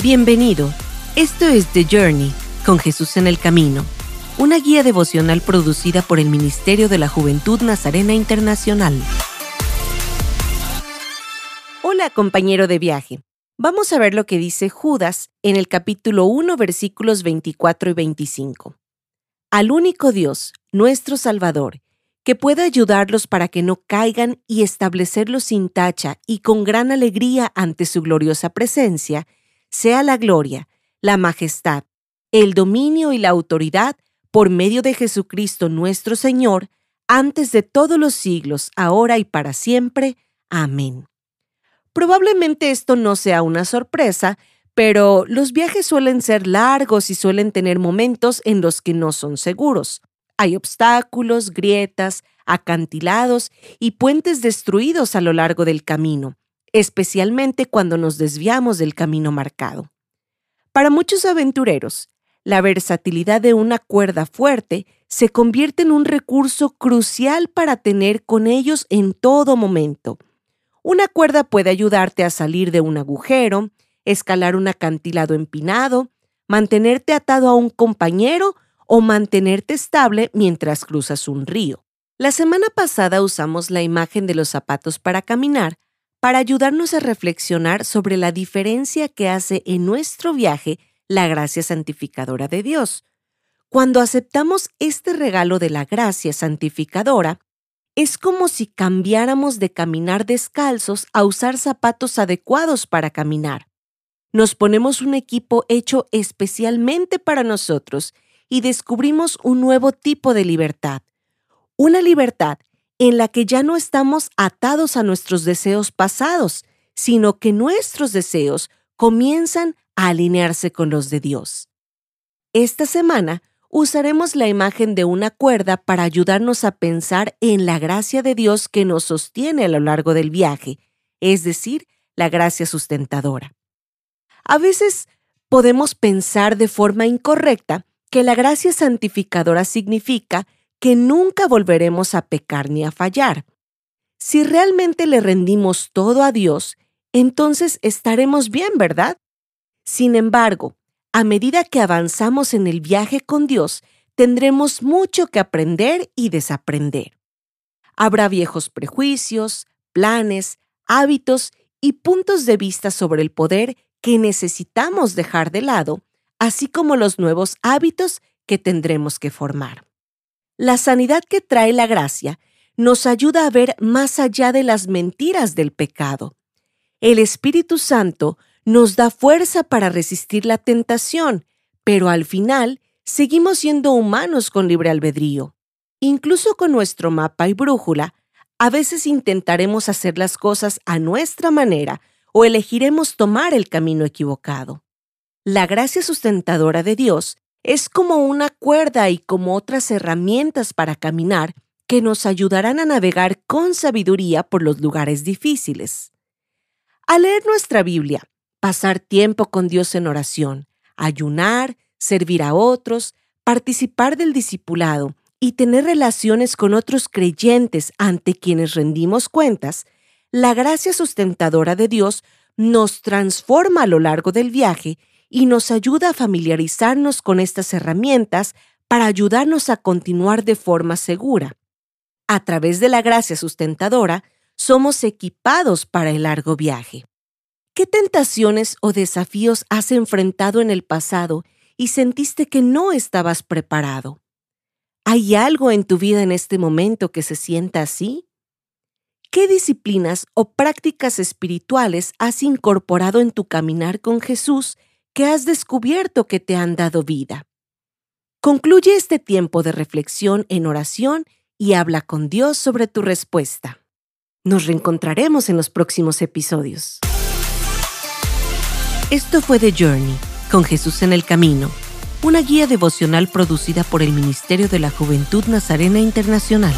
Bienvenido. Esto es The Journey, con Jesús en el Camino, una guía devocional producida por el Ministerio de la Juventud Nazarena Internacional. Hola compañero de viaje. Vamos a ver lo que dice Judas en el capítulo 1 versículos 24 y 25. Al único Dios, nuestro Salvador, que pueda ayudarlos para que no caigan y establecerlos sin tacha y con gran alegría ante su gloriosa presencia, sea la gloria, la majestad, el dominio y la autoridad por medio de Jesucristo nuestro Señor, antes de todos los siglos, ahora y para siempre. Amén. Probablemente esto no sea una sorpresa, pero los viajes suelen ser largos y suelen tener momentos en los que no son seguros. Hay obstáculos, grietas, acantilados y puentes destruidos a lo largo del camino especialmente cuando nos desviamos del camino marcado. Para muchos aventureros, la versatilidad de una cuerda fuerte se convierte en un recurso crucial para tener con ellos en todo momento. Una cuerda puede ayudarte a salir de un agujero, escalar un acantilado empinado, mantenerte atado a un compañero o mantenerte estable mientras cruzas un río. La semana pasada usamos la imagen de los zapatos para caminar para ayudarnos a reflexionar sobre la diferencia que hace en nuestro viaje la gracia santificadora de Dios. Cuando aceptamos este regalo de la gracia santificadora, es como si cambiáramos de caminar descalzos a usar zapatos adecuados para caminar. Nos ponemos un equipo hecho especialmente para nosotros y descubrimos un nuevo tipo de libertad. Una libertad en la que ya no estamos atados a nuestros deseos pasados, sino que nuestros deseos comienzan a alinearse con los de Dios. Esta semana usaremos la imagen de una cuerda para ayudarnos a pensar en la gracia de Dios que nos sostiene a lo largo del viaje, es decir, la gracia sustentadora. A veces podemos pensar de forma incorrecta que la gracia santificadora significa que nunca volveremos a pecar ni a fallar. Si realmente le rendimos todo a Dios, entonces estaremos bien, ¿verdad? Sin embargo, a medida que avanzamos en el viaje con Dios, tendremos mucho que aprender y desaprender. Habrá viejos prejuicios, planes, hábitos y puntos de vista sobre el poder que necesitamos dejar de lado, así como los nuevos hábitos que tendremos que formar. La sanidad que trae la gracia nos ayuda a ver más allá de las mentiras del pecado. El Espíritu Santo nos da fuerza para resistir la tentación, pero al final seguimos siendo humanos con libre albedrío. Incluso con nuestro mapa y brújula, a veces intentaremos hacer las cosas a nuestra manera o elegiremos tomar el camino equivocado. La gracia sustentadora de Dios es como una cuerda y como otras herramientas para caminar que nos ayudarán a navegar con sabiduría por los lugares difíciles. Al leer nuestra Biblia, pasar tiempo con Dios en oración, ayunar, servir a otros, participar del discipulado y tener relaciones con otros creyentes ante quienes rendimos cuentas, la gracia sustentadora de Dios nos transforma a lo largo del viaje y nos ayuda a familiarizarnos con estas herramientas para ayudarnos a continuar de forma segura. A través de la gracia sustentadora, somos equipados para el largo viaje. ¿Qué tentaciones o desafíos has enfrentado en el pasado y sentiste que no estabas preparado? ¿Hay algo en tu vida en este momento que se sienta así? ¿Qué disciplinas o prácticas espirituales has incorporado en tu caminar con Jesús que has descubierto que te han dado vida. Concluye este tiempo de reflexión en oración y habla con Dios sobre tu respuesta. Nos reencontraremos en los próximos episodios. Esto fue The Journey, con Jesús en el Camino, una guía devocional producida por el Ministerio de la Juventud Nazarena Internacional.